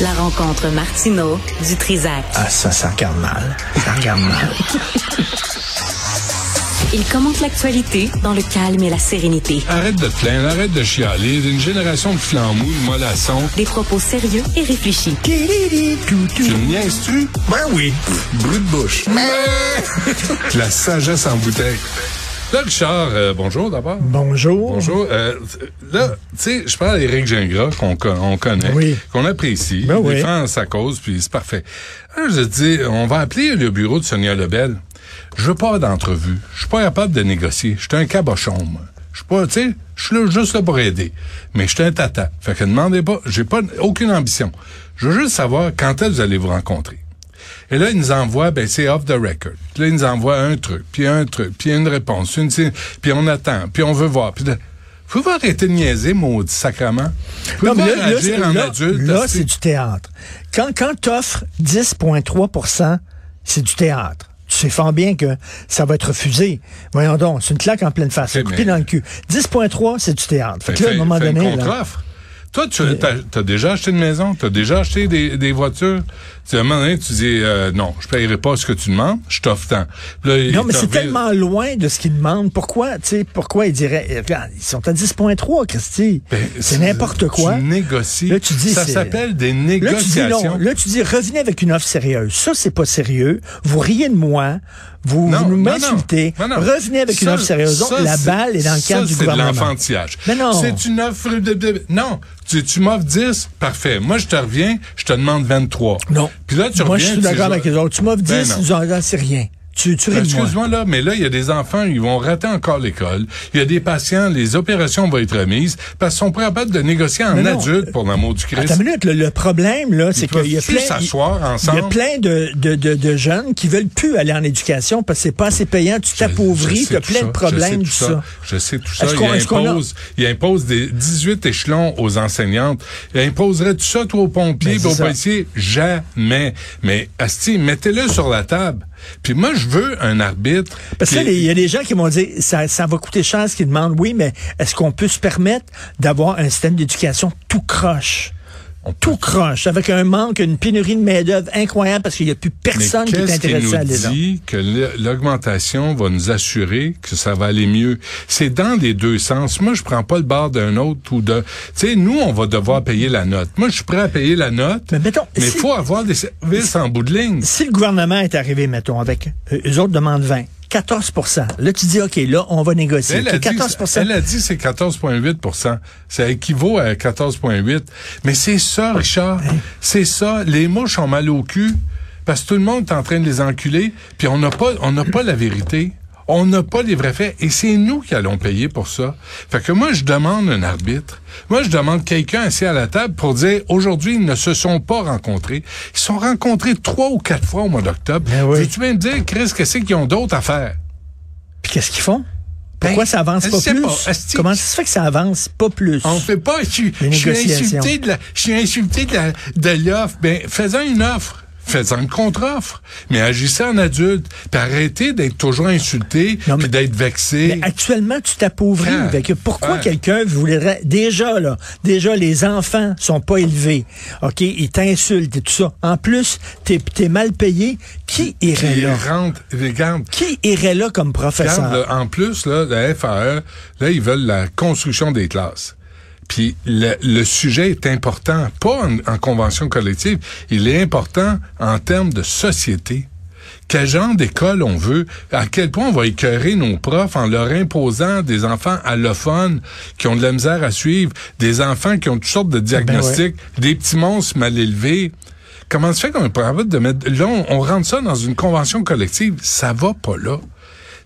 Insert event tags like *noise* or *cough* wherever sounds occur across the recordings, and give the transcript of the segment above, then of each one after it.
La rencontre Martino du Trizac. Ah, ça, ça regarde mal. Ça regarde mal. Il commente l'actualité dans le calme et la sérénité. Arrête de te plaindre, arrête de chialer. Une génération de flambous, de mollassons. Des propos sérieux et réfléchis. Tu me niaises-tu? Ben oui. Brut de bouche. La sagesse en bouteille. Là, Richard, euh, bonjour d'abord. Bonjour. Bonjour. Euh, là, tu sais, je parle d'Éric Gingras, qu'on con- on connaît, Oui. qu'on apprécie, Ben oui. défend sa cause, puis c'est parfait. Je dis, on va appeler le bureau de Sonia Lebel. Je veux pas d'entrevue. Je suis pas capable de négocier. Je suis un cabochon, moi. Je suis pas, tu sais, je suis là juste là pour aider. Mais je suis un tata. Fait que demandez pas, j'ai pas aucune ambition. Je veux juste savoir quand est-ce que vous allez vous rencontrer. Et là, il nous envoie, ben c'est off the record. Puis là, il nous envoie un truc, puis un truc, puis une réponse, une, puis on attend, puis on veut voir. Puis là, faut-vous arrêter de niaiser, maudit sacrement? Non, mais là, là, agir en là, adulte? là, c'est du théâtre. Quand, quand tu offres 10,3% c'est du théâtre. Tu sais fort bien que ça va être refusé. Voyons donc, c'est une claque en pleine face, c'est coupé dans le cul. 10,3 c'est du théâtre. Fait que là, à un moment une donné, là, contre-offre. Toi, tu as, déjà acheté une maison, tu as déjà acheté des, des voitures. Tu, à un moment donné, tu dis, euh, non, je paierai pas ce que tu demandes, je t'offre tant. Là, Non, mais c'est tellement loin de ce qu'ils demandent. Pourquoi, tu sais, pourquoi ils diraient, regarde, ils sont à 10.3, Christy. Ben, c'est n'importe quoi. Tu négocies. Là, tu dis, ça s'appelle des Là, tu dis négociations. non. Là, tu dis, revenez avec une offre sérieuse. Ça, c'est pas sérieux. Vous riez de moi. Vous, Non, vous m'insultez. Revenez avec une offre sérieuse. Donc, ça, la balle est dans le ça, cadre du c'est de gouvernement. l'enfantillage. Mais non. C'est une offre de, de- non. Tu, tu m'offres 10, parfait. Moi, je te reviens, je te demande 23. Non. Puis là, tu Moi, reviens. je suis d'accord avec les autres. Tu m'offres 10, Ben non. nous en rien. Tu, tu. Excuse-moi là, mais là, il y a des enfants, ils vont rater encore l'école. Il y a des patients, les opérations vont être remises parce qu'ils sont capables de négocier en non. adulte pour l'amour du Christ. Attends une minute, le, le problème, là, c'est qu'il y a plus plein, s'asseoir il y a ensemble? plein de, de, de, de jeunes qui veulent plus aller en éducation parce que c'est pas assez payant, tu t'appauvris, tu as plein ça, de problèmes, tout ça. Je sais tout ça. Il impose, il impose des 18 échelons aux enseignantes. Il imposerait tout ça, toi, aux pompiers, Ben, aux policiers? Jamais. Mais, Asti, mettez-le sur la table. Puis moi, je veux un arbitre. Parce que qui- là, il y a des gens qui m'ont dit, ça, ça va coûter cher, ce qu'ils demandent. Oui, mais est-ce qu'on peut se permettre d'avoir un système d'éducation tout croche? Tout croche, avec un manque, une pénurie de main-d'œuvre incroyable parce qu'il n'y a plus Mais personne qui est qui intéressé à nous aller là. dit? Que l'augmentation va nous assurer que ça va aller mieux? C'est dans les deux sens. Moi, je prends pas le bar d'un autre ou de... Tu sais, nous, on va devoir payer la note. Moi, je suis prêt à payer la note, Mais mettons, mais il si- faut avoir des services en bout de ligne. Si le gouvernement est arrivé, mettons, avec euh, eux autres demandent 20, 14% Là, tu dis, OK, là, on va négocier. Elle a, dit, 14 elle a dit c'est 14,8 Ça équivaut à 14,8 Mais c'est ça, Richard. C'est ça. Les mouches ont mal au cul parce que tout le monde est en train de les enculer, puis on n'a pas, on n'a pas la vérité. On n'a pas les vrais faits et c'est nous qui allons payer pour ça. Fait que moi, je demande un arbitre. Moi, je demande quelqu'un assis à la table pour dire aujourd'hui, ils ne se sont pas rencontrés. Ils se sont rencontrés trois ou quatre fois au mois d'octobre. Ben oui. Veux-tu bien me dire, Chris, qu'est-ce qu'ils ont d'autre à faire? Puis qu'est-ce qu'ils font? Pourquoi Ben, ça avance pas plus? pas. Comment ça se fait que ça avance pas plus? On fait pas, je je suis insulté de la, je suis insulté de la, de l'offre. Ben, faisant une offre. Faisant une contre-offre. Mais agissez en adulte. Puis arrêtez d'être toujours insulté, Non, puis d'être vexé. Mais actuellement, tu t'appauvris. Ah, pourquoi quelqu'un voudrait déjà là, déjà les enfants sont pas élevés, ok, ils t'insultent et tout ça. En plus, t'es es mal payé. Qui irait là? rentre, regarde, Qui irait là comme professeur? Regarde, là, en plus, là, la FAE, là, ils veulent la construction des classes. Puis le, le sujet est important, pas en, en convention collective, il est important en termes de société. Quel genre d'école on veut? À quel point on va écœurer nos profs en leur imposant des enfants allophones qui ont de la misère à suivre, des enfants qui ont toutes sortes de diagnostics, des petits monstres mal élevés. Comment se fait qu'on est pas capable de mettre... Là, on, on rentre ça dans une convention collective. Ça va pas là.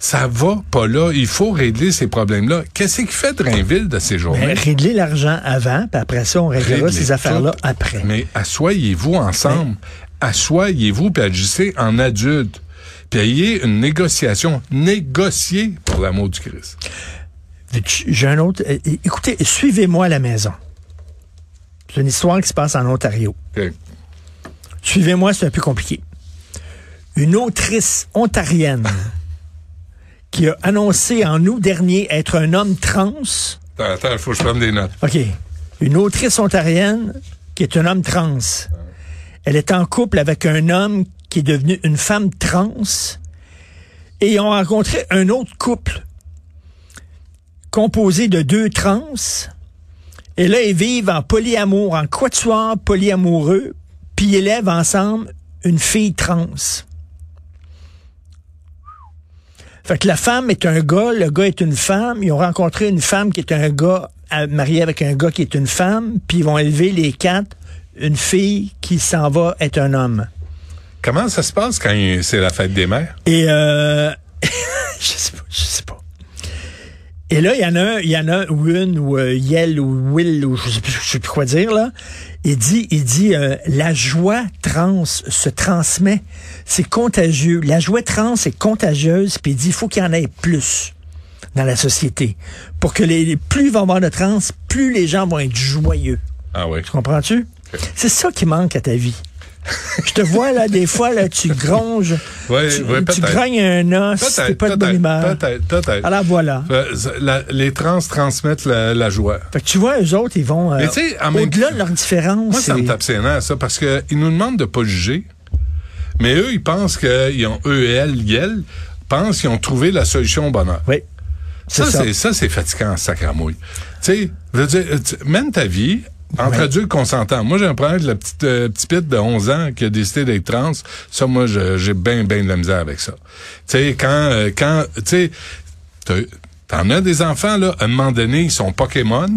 Ça va pas là. Il faut régler ces problèmes-là. Qu'est-ce qui fait Drainville de ces Mais journées? régler l'argent avant, puis après ça, on réglera Régler ces affaires-là après. Mais assoyez-vous ensemble. Assoyez-vous puis agissez en adulte. Puis ayez une négociation. Négociez pour l'amour du Christ. J'ai un autre. euh, Écoutez, suivez-moi à la maison. C'est une histoire qui se passe en Ontario. Suivez-moi, c'est un peu compliqué. Une autrice ontarienne *laughs* qui a annoncé en août dernier être un homme trans. Attends, attends, il faut que je prenne des notes. OK. Une autrice ontarienne qui est un homme trans. Elle est en couple avec un homme qui est devenu une femme trans. Et ils ont rencontré un autre couple composé de deux trans. Et là, ils vivent en polyamour, en quatuor polyamoureux, puis ils élèvent ensemble une fille trans. Fait que la femme est un gars, le gars est une femme. Ils ont rencontré une femme qui est un gars marié avec un gars qui est une femme, puis ils vont élever les quatre une fille qui s'en va être un homme. Comment ça se passe quand c'est la fête des mères? Et euh, *laughs* je sais pas, je sais pas. Et là, il y en a il y en a une ou euh, Yel ou Will ou je sais, plus, je sais plus quoi dire là. Il dit, il dit, euh, la joie trans se transmet, c'est contagieux. La joie trans est contagieuse, puis il dit, il faut qu'il y en ait plus dans la société pour que les plus il va y avoir de trans, plus les gens vont être joyeux. Ah oui. Tu comprends-tu? C'est ça qui manque à ta vie. *laughs* Je te vois, là, des fois, là, tu gronges. Ouais, tu, ouais, tu grognes un os, t'es pas de bonne humeur. Peut-être, peut-être. Alors voilà. La- les trans transmettent la, la joie. Fait que tu vois, eux autres, ils vont. euh, Au-delà de leur différence. Moi, ça me tape ses nerfs, ça, parce qu'ils nous demandent de pas juger, mais eux, ils pensent qu'ils ont eux et elles, ils pensent qu'ils ont trouvé la solution au bonheur. Oui. Ça, ça. c'est fatigant, sacramouille. Tu sais, veux dire, mène ta vie entre Ouais. adultes consentants. Moi, j'ai un problème avec le petit, euh, petit pit de 11 ans qui a décidé d'être trans. Ça, moi, j'ai bien, bien de la misère avec ça. Tu sais, quand, euh, quand, tu sais, t'en as des enfants, là, à un moment donné, ils sont Pokémon.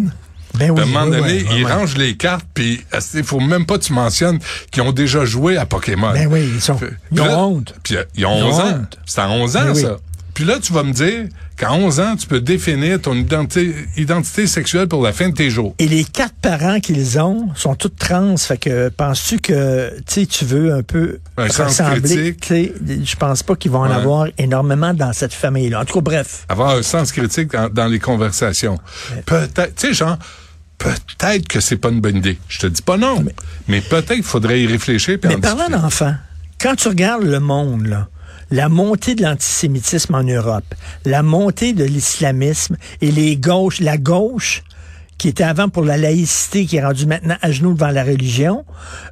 Ben oui, à un moment donné, oui, oui, ils rangent les cartes, puis il faut même pas que tu mentionnes qu'ils ont déjà joué à Pokémon? Ben oui, ils sont. Ils ont honte. Puis euh, ils ont Ils ont 11 ans. honte. C'est à 11 ans, Ben ça. Puis là, tu vas me dire qu'à 11 ans, tu peux définir ton identité, identité sexuelle pour la fin de tes jours. Et les quatre parents qu'ils ont sont tous trans. Fait que penses-tu que tu veux un peu Un sens ressembler? Je pense pas qu'ils vont en avoir énormément dans cette famille-là. En tout cas, bref. Avoir un sens critique dans, dans les conversations. Peut-être, tu sais, genre, peut-être que c'est pas une bonne idée. Je te dis pas non. Mais, peut-être qu'il faudrait y réfléchir. puis Mais en parlant d'enfants, quand tu regardes le monde, là, la montée de l'antisémitisme en Europe, la montée de l'islamisme et les gauches, la gauche qui était avant pour la laïcité, qui est rendue maintenant à genoux devant la religion,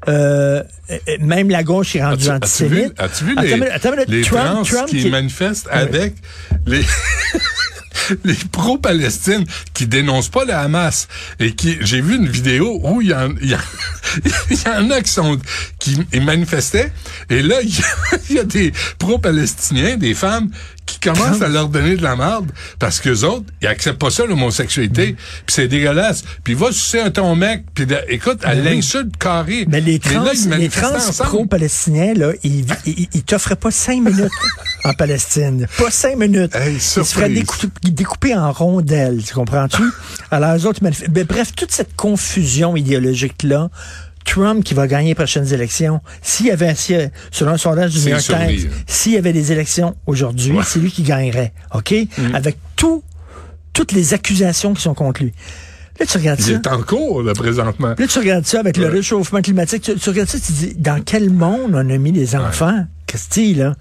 euh, euh, même la gauche qui est rendue As-tu- As-tu vu, antisémite. as-tu vu les, une minute, attends une minute. les Trump- trans Trump qui qui- manifestent avec les... *laughs* *laughs* les pro-Palestine qui dénoncent pas le Hamas et qui j'ai vu une vidéo où il y en a qui sont qui manifestaient et là *laughs* il y y a des pro-palestiniens des femmes qui commencent à leur donner de la merde parce que autres ils acceptent pas ça l'homosexualité Mm. puis c'est dégueulasse puis va sucer un ton mec puis écoute à Ben oui. l'insulte carrée Mais les trans, là, ils les trans pro-palestiniens, là, ils, ils, ils t'offraient pas cinq minutes en Palestine. Pas cinq minutes. Hey, ils se feraient découper, découper en rondelles, tu comprends-tu? Alors, eux autres, ben, bref, toute cette confusion idéologique-là, Trump qui va gagner les prochaines élections, s'il y avait, si, selon un sondage du New York survit, Times, hein. s'il y avait des élections aujourd'hui, Ouais. c'est lui qui gagnerait, OK? Mm. Avec tout, toutes les accusations qui sont contre lui. Là, tu regardes il ça. est en cours là présentement là, tu regardes ça avec le Ouais. réchauffement climatique. Tu, tu regardes ça, tu dis, dans quel monde on a mis les enfants? Qu'est-ce que c'est, là?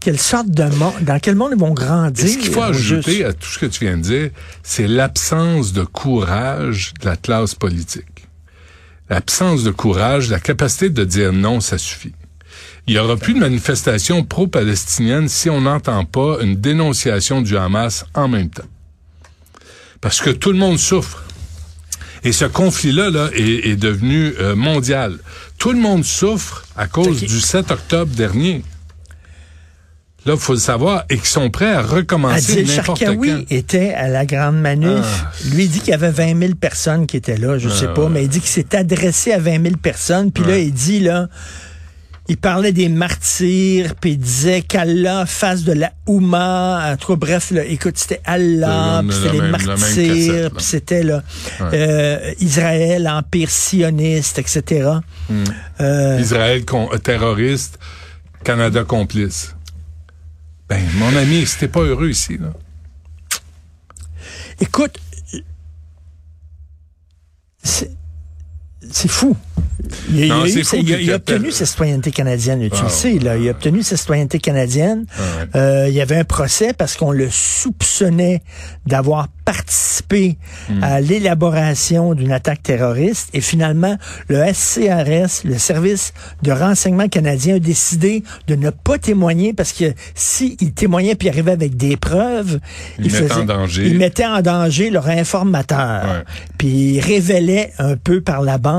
Quelle sorte de monde? Dans quel monde ils vont grandir? Et ce qu'il faut au ajouter juste? à tout ce que tu viens de dire, c'est l'absence de courage de la classe politique. L'absence de courage, la capacité de dire non, ça suffit. Il n'y aura plus de manifestation pro-palestinienne si on n'entend pas une dénonciation du Hamas en même temps. Parce que tout le monde souffre. Et ce conflit-là là, est, est devenu euh, mondial. Tout le monde souffre à cause du 7 octobre dernier. Là, il faut le savoir, et qu'ils sont prêts à recommencer n'importe quand. était à la Grande Manif. Ah. Lui, il dit qu'il y avait 20 000 personnes qui étaient là. Je sais pas, mais il dit qu'il s'est adressé à 20 000 personnes. Puis là, il dit, là, il parlait des martyrs, puis il disait qu'Allah fasse de la Ouma. En tout cas, bref, là, écoute, c'était Allah, puis c'était les même- martyrs, puis c'était là, Ouais. euh, Israël, empire sioniste, etc. Hmm. Euh, Israël con- terroriste, Canada complice. Ben, mon ami, t'es pas heureux ici, là. Écoute, c'est- c'est fou. Il, Non, a, eu- c'est fou il a- qu'il il a appelle- obtenu sa citoyenneté canadienne, tu Ah, le sais, là. Il a obtenu sa citoyenneté canadienne. Ouais. Euh, il y avait un procès parce qu'on le soupçonnait d'avoir participé Hmm. à l'élaboration d'une attaque terroriste. Et finalement, le SCRS, le service de renseignement canadien, a décidé de ne pas témoigner parce que s'il témoignait puis arrivait avec des preuves, Il mettait en danger. il mettait en danger leur informateur. Ouais. Puis il révélait un peu par la bande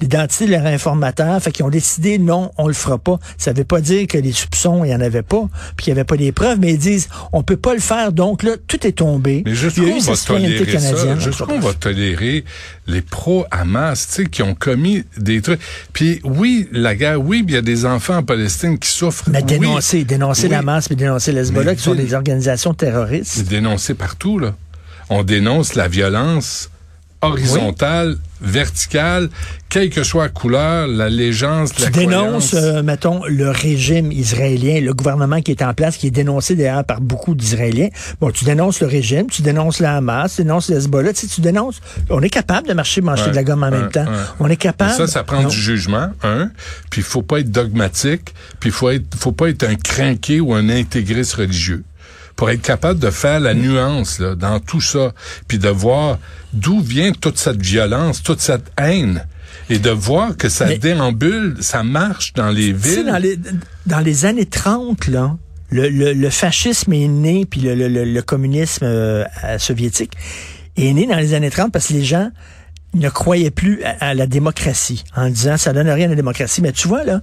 L'identité de leur informateur. Fait qu'ils ont décidé non, on le fera pas. Ça veut pas dire que les soupçons, il y en avait pas, puis qu'il y avait pas des preuves, mais ils disent on peut pas le faire. Donc là, tout est tombé. Mais jusqu'où on va tolérer ça? canadienne. Jusqu'où on va tolérer les pro-Hamas, tu sais, qui ont commis des trucs? Puis oui, la guerre, oui, il y a des enfants en Palestine qui souffrent. Mais Oui. dénoncer, dénoncer Oui. la masse, puis dénoncer l'Hezbollah, qui sont des organisations terroristes. Dénoncé partout, là. On dénonce la violence horizontale, verticale, quelle que soit la couleur, l'allégeance, la dénonces, euh, mettons, le régime israélien, le gouvernement qui est en place, qui est dénoncé d'ailleurs par beaucoup d'Israéliens. Bon, tu dénonces le régime, tu dénonces la Hamas, tu dénonces le Hezbollah, tu sais, tu dénonces. On est capable de marcher, manger de la gomme en même temps. On est capable. Ça, ça prend Non. du jugement, un. Puis il faut pas être dogmatique. Puis il faut être, faut pas être un crinqué ou un intégriste religieux. Pour être capable de faire la nuance là, dans tout ça, puis de voir d'où vient toute cette violence, toute cette haine, et de voir que ça Mais- déambule, ça marche dans les villes. dans les, dans les années 30, là, le, le, le fascisme est né, puis le, le, le- le communisme euh, soviétique est né dans les années 30 parce que les gens ne croyaient plus à, à la démocratie en disant ça donne rien à la démocratie. Mais tu vois, là,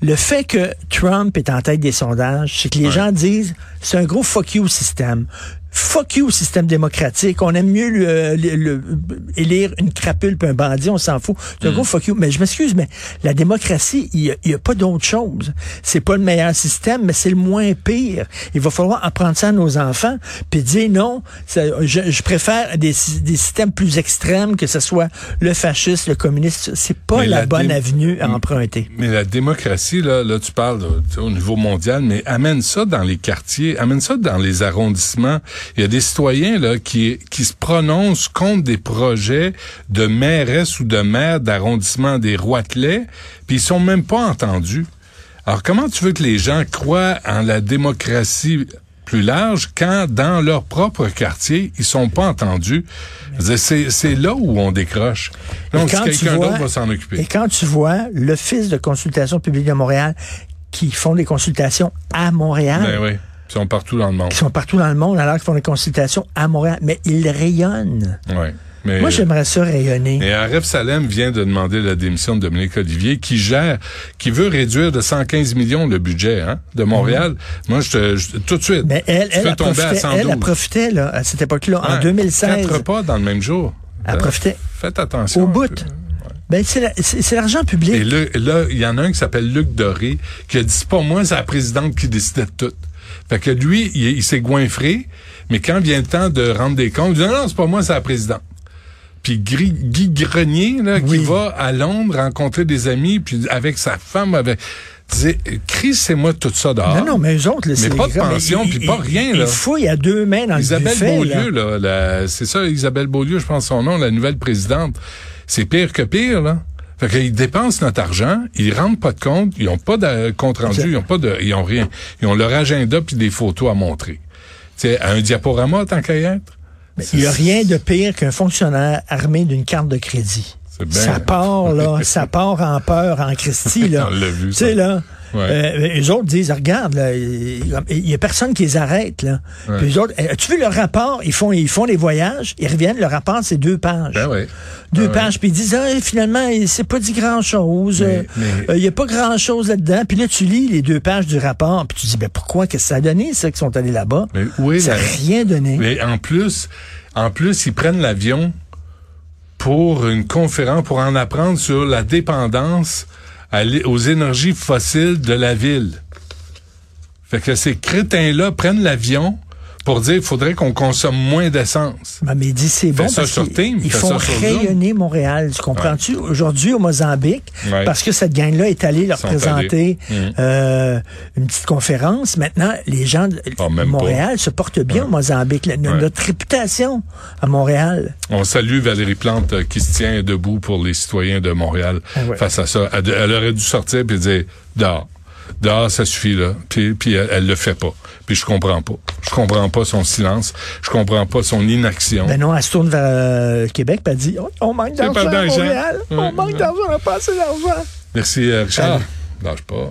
le fait que Trump est en tête des sondages, c'est que les Ouais. gens disent c'est un gros fuck you au système. Fuck you au système démocratique. On aime mieux le, le- le- élire une crapule un bandit, on s'en fout. C'est un gros fuck you. Mais je m'excuse, mais la démocratie, il n'y a, pas d'autre chose. C'est pas le meilleur système, mais c'est le moins pire. Il va falloir apprendre ça à nos enfants, puis dire non, ça- je, je préfère des, des systèmes plus extrêmes, que ce soit le fasciste, le communiste. C'est pas la, la bonne avenue à emprunter. Mais la démocratie, là, là tu parles là, au niveau mondial, mais amène ça dans les quartiers, amène ça dans les arrondissements. Il y a des citoyens là qui qui se prononcent contre des projets de mairesse ou de maire d'arrondissement des Roitelets, puis ils sont même pas entendus. Alors comment tu veux que les gens croient en la démocratie plus large quand dans leur propre quartier, ils sont pas entendus? C'est c'est là où on décroche. Tu quelqu'un d'autre va s'en occuper. Et quand tu vois l'Office de consultation publique de Montréal qui font des consultations à Montréal, Ben oui. Ils sont partout dans le monde. qui sont partout dans le monde alors qu'ils font des consultations à Montréal, mais ils rayonnent. Ouais. Mais, Moi, j'aimerais ça rayonner. et Aref Salem vient de demander la démission de Dominique Olivier, qui gère, qui veut réduire de 115 millions le budget hein, de Montréal. Moi, je te, je- tout de suite, Mais elle, elle, elle tomber à profitait, 112. elle, elle profitait là, à cette époque-là, en Ouais, 2016. Quatre repas dans le même jour. Elle Euh, profitait Faites attention. au bout. Ben, c'est la- c'est c'est l'argent public. Et là, là, il y en a un qui s'appelle Luc Doré, qui a dit, c'est pas moi, c'est la présidente qui décidait de tout. Fait que lui, il, il s'est goinfré, mais quand vient le temps de rendre des comptes, il dit, non, non, c'est pas moi, c'est la présidente. Puis Guy Grenier, là, Oui. qui va à Londres rencontrer des amis, puis avec sa femme, avec, disait, Chris, c'est moi tout ça dehors. non, non, mais eux autres, là, c'est pas de pension, puis pas rien, Ils là. fouillent à deux mains dans Isabelle le buffet. Beaulieu, là. c'est ça, Isabelle Beaulieu, je pense son nom, la nouvelle présidente. C'est pire que pire, là. Fait qu'ils dépensent notre argent, ils rendent pas de compte, ils ont pas de compte rendu, ils ont pas de, ils ont rien. Ils ont leur agenda puis des photos à montrer. Sais, un diaporama tant qu'à y être. Il n'y a rien de pire qu'un fonctionnaire armé d'une carte de crédit. C'est bien. Ça part, là, *laughs* ça part en peur, en Christie, là. On l'a vu, Tu sais, là, Ouais. euh, les autres disent, regarde, il y a personne qui les arrête, là. Ouais. Puis les autres, euh, as-tu vu leur rapport? Ils font, ils font des voyages, ils reviennent, le rapport, c'est deux pages. Ben ouais. Deux Ben pages, puis ils disent, ah, finalement, il s'est pas dit grand-chose. Mais- Euh, euh, Il y a pas grand-chose là-dedans. Puis là, tu lis les deux pages du rapport, puis tu dis, ben pourquoi, qu'est-ce que ça a donné, ça, qu'ils sont allés là-bas? Ça n'a rien donné. Mais en plus, en plus, ils prennent l'avion pour une conférence, pour en apprendre sur la dépendance aux énergies fossiles de la ville. Fait que ces crétins-là prennent l'avion pour dire qu'il faudrait qu'on consomme moins d'essence. Ben, mais il dit c'est bon ça parce sur qu'ils Teams, ils font ça sur Zoom. rayonner Montréal. Tu comprends-tu? Aujourd'hui, au Mozambique, Ouais. parce que cette gang-là est allée leur Sont présenter allés. Mm. euh, une petite conférence. Maintenant, les gens de Ah, Montréal se portent bien au Mozambique. La-. Notre réputation à Montréal. On salue Valérie Plante euh, qui se tient debout pour les citoyens de Montréal Ah face à ça. Elle, elle aurait dû sortir puis dire dehors. Dehors, ça suffit là. Puis, puis elle, elle le fait pas. Puis je comprends pas. Je comprends pas son silence. Je comprends pas son inaction. Ben non, elle se tourne vers euh, Québec et elle dit oh, on manque d'argent à. Montréal. On manque d'argent, on a pas assez d'argent. Merci euh, Richard. Lâche pas.